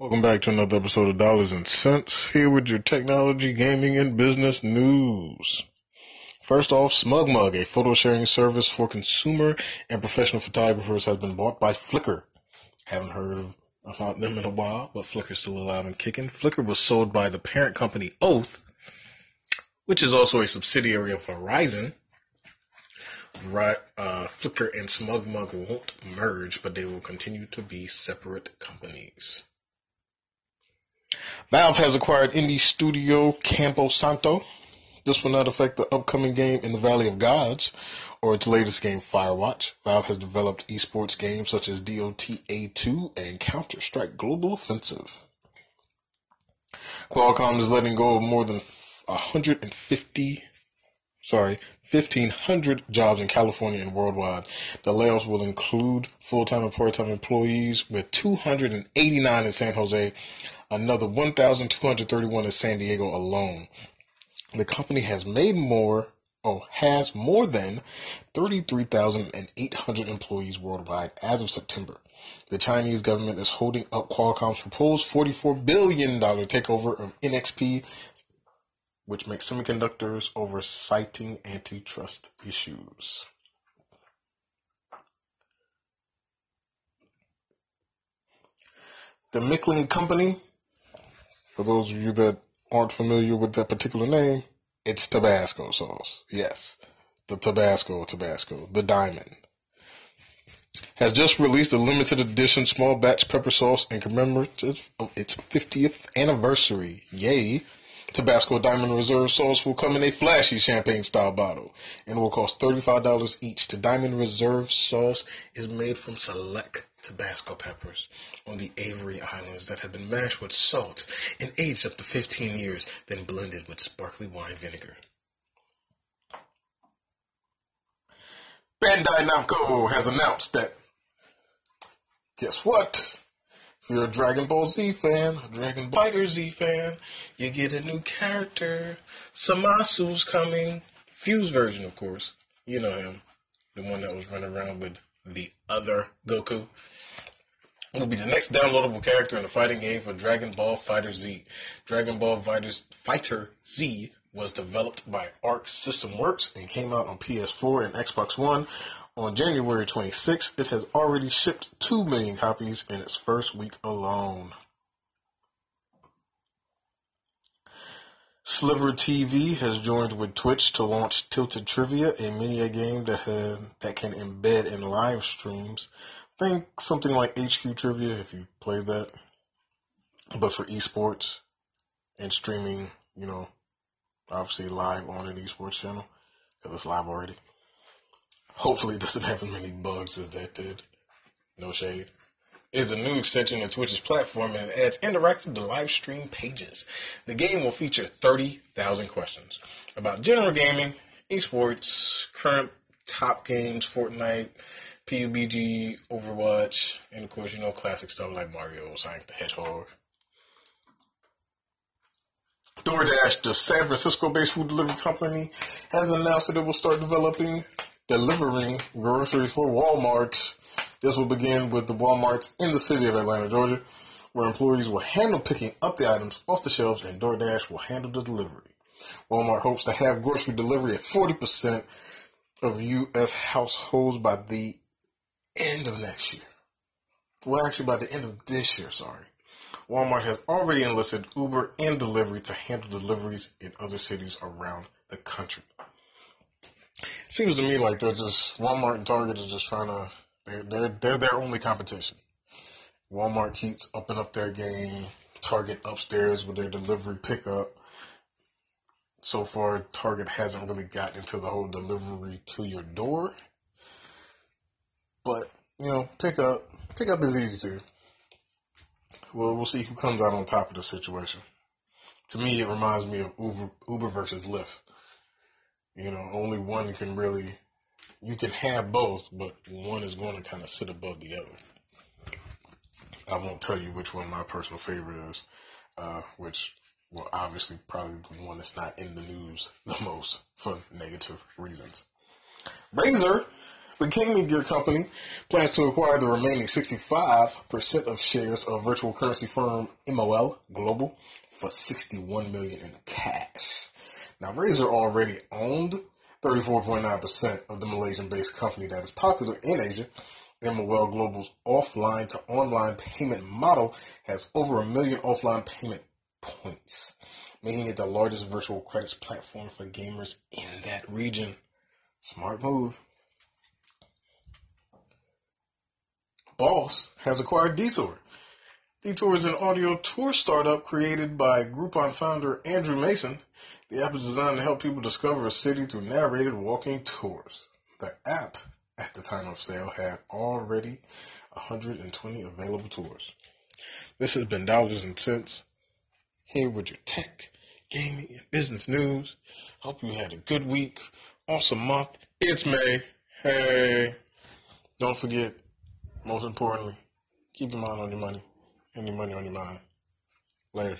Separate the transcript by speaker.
Speaker 1: Welcome back to another episode of Dollars and Cents. Here with your technology, gaming, and business news. First off, SmugMug, a photo sharing service for consumer and professional photographers, has been bought by Flickr. Haven't heard about them in a while, but Flickr's still alive and kicking. Flickr was sold by the parent company Oath, which is also a subsidiary of Verizon. Right, uh, Flickr and SmugMug won't merge, but they will continue to be separate companies. Valve has acquired indie studio Campo Santo. This will not affect the upcoming game in the Valley of Gods or its latest game, Firewatch. Valve has developed esports games such as DOTA 2 and Counter Strike Global Offensive. Qualcomm is letting go of more than 150, sorry, 1,500 jobs in California and worldwide. The layoffs will include full-time and part-time employees, with 289 in San Jose, another 1,231 in San Diego alone. The company has made more, oh, has more than 33,800 employees worldwide as of September. The Chinese government is holding up Qualcomm's proposed $44 billion takeover of NXP which makes semiconductors over citing antitrust issues. The McIlhenny Company, for those of you that aren't familiar with that particular name, it's Tabasco sauce. Yes, the Tabasco Tabasco, the diamond. Has just released a limited edition small batch pepper sauce in commemorative of its 50th anniversary. Yay! Tabasco Diamond Reserve sauce will come in a flashy champagne style bottle and will cost $35 each. The Diamond Reserve sauce is made from select Tabasco peppers on the Avery Islands that have been mashed with salt and aged up to 15 years, then blended with sparkly wine vinegar. Bandai Namco has announced that, guess what? If you're a Dragon Ball Z fan, a Dragon Fighter Z fan, you get a new character. Zamasu's coming. Fuse version, of course. You know him. The one that was running around with the other Goku. Will be the next downloadable character in the fighting game for Dragon Ball Fighter Z. Dragon Ball Fighters Fighter Z was developed by Arc System Works and came out on PS4 and Xbox One on January 26, it has already shipped 2 million copies in its first week alone. Sliver TV has joined with Twitch to launch Tilted Trivia, a mini game that that can embed in live streams. Think something like HQ Trivia if you played that, but for esports and streaming. You know, obviously live on an esports channel because it's live already. Hopefully, it doesn't have as many bugs as that did. No shade. Is a new extension to Twitch's platform and adds interactive to live stream pages. The game will feature 30,000 questions about general gaming, esports, current top games, Fortnite, PUBG, Overwatch, and of course, you know, classic stuff like Mario, Sonic the Hedgehog. DoorDash, the San Francisco based food delivery company, has announced that it will start developing delivering groceries for Walmart. This will begin with the Walmarts in the city of Atlanta, Georgia, where employees will handle picking up the items off the shelves and DoorDash will handle the delivery. Walmart hopes to have grocery delivery at 40% of U.S. households by the end of next year. Well, actually, by the end of this year, sorry. Walmart has already enlisted Uber and Deliv to handle deliveries in other cities around the country seems to me like they're just Walmart and Target are just trying to they're they're, they're their only competition. Walmart keeps upping up their game. Target upstairs with their delivery pickup. So far, Target hasn't really gotten into the whole delivery to your door. But you know, pickup pickup is easy too. Well, we'll see who comes out on top of the situation. To me, it reminds me of Uber, Uber versus Lyft. You know, only one can really. You can have both, but one is going to kind of sit above the other. I won't tell you which one my personal favorite is, uh, which well, obviously probably the one that's not in the news the most for negative reasons. Razer The gaming gear company plans to acquire the remaining 65% of shares of virtual currency firm MOL Global for 61 million in cash. Now, Razer already owned 34.9% of the Malaysian-based company that is popular in Asia. MOL Global's offline to online payment model has over a million offline payment points, making it the largest virtual credits platform for gamers in that region. Smart move. Bose has acquired Detour. Detour is an audio tour startup created by Groupon founder Andrew Mason. The app is designed to help people discover a city through narrated walking tours. The app, at the time of sale, had already 120 available tours. This has been Dollars and Cents. Here with your tech, gaming, and business news. Hope you had a good week, awesome month. It's May. Hey, don't forget most importantly, keep your mind on your money and your money on your mind. Later.